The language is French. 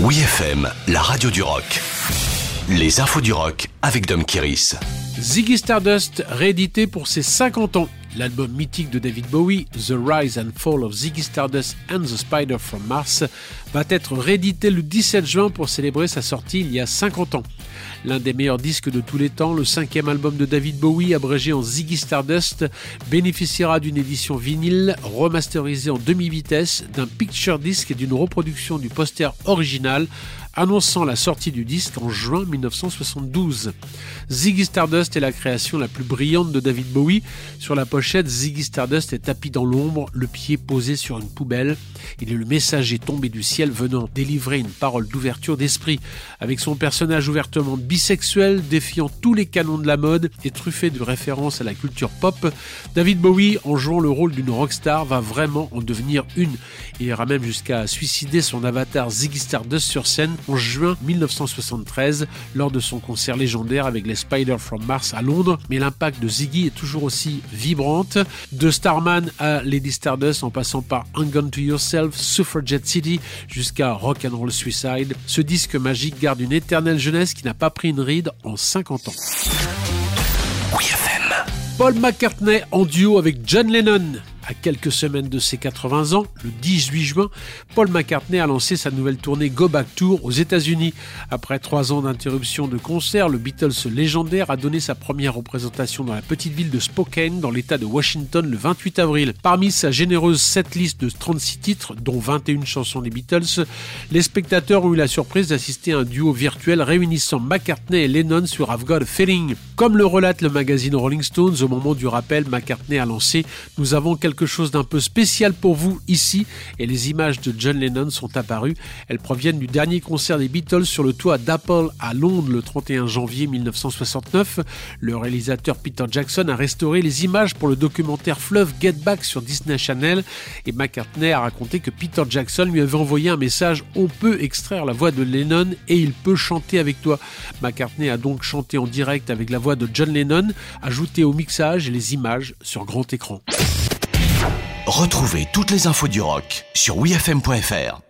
Oui FM, la radio du rock. Les infos du rock avec Dom Kiris. Ziggy Stardust réédité pour ses 50 ans. L'album mythique de David Bowie, The Rise and Fall of Ziggy Stardust and the Spider from Mars, va être réédité le 17 juin pour célébrer sa sortie il y a 50 ans. L'un des meilleurs disques de tous les temps, le cinquième album de David Bowie, abrégé en Ziggy Stardust, bénéficiera d'une édition vinyle remasterisée en demi-vitesse, d'un picture disc et d'une reproduction du poster original annonçant la sortie du disque en juin 1972. Ziggy Stardust est la création la plus brillante de David Bowie. Sur la pochette, Ziggy Stardust est tapis dans l'ombre, le pied posé sur une poubelle. Il est le messager tombé du ciel venant délivrer une parole d'ouverture d'esprit. Avec son personnage ouvertement bisexuel, défiant tous les canons de la mode et truffé de références à la culture pop, David Bowie, en jouant le rôle d'une rockstar, va vraiment en devenir une. Il ira même jusqu'à suicider son avatar Ziggy Stardust sur scène en juin 1973 lors de son concert légendaire avec les Spider from Mars à Londres. Mais l'impact de Ziggy est toujours aussi vibrante. De Starman à Lady Stardust en passant par Hang to Yourself, Suffragette City jusqu'à Rock and Roll Suicide, ce disque magique garde une éternelle jeunesse qui n'a pas pris une ride en 50 ans. Paul McCartney en duo avec John Lennon. À quelques semaines de ses 80 ans, le 18 juin, Paul McCartney a lancé sa nouvelle tournée Go Back Tour aux États-Unis. Après trois ans d'interruption de concert, le Beatles légendaire a donné sa première représentation dans la petite ville de Spokane, dans l'État de Washington, le 28 avril. Parmi sa généreuse setlist de 36 titres, dont 21 chansons des Beatles, les spectateurs ont eu la surprise d'assister à un duo virtuel réunissant McCartney et Lennon sur I've Got a Feeling. Comme le relate le magazine Rolling Stones, au moment du rappel, McCartney a lancé Nous avons quelques quelque chose d'un peu spécial pour vous ici et les images de John Lennon sont apparues. Elles proviennent du dernier concert des Beatles sur le toit d'Apple à Londres le 31 janvier 1969. Le réalisateur Peter Jackson a restauré les images pour le documentaire Fleuve Get Back sur Disney Channel et McCartney a raconté que Peter Jackson lui avait envoyé un message On peut extraire la voix de Lennon et il peut chanter avec toi. McCartney a donc chanté en direct avec la voix de John Lennon, ajouté au mixage et les images sur grand écran. Retrouvez toutes les infos du rock sur wfm.fr.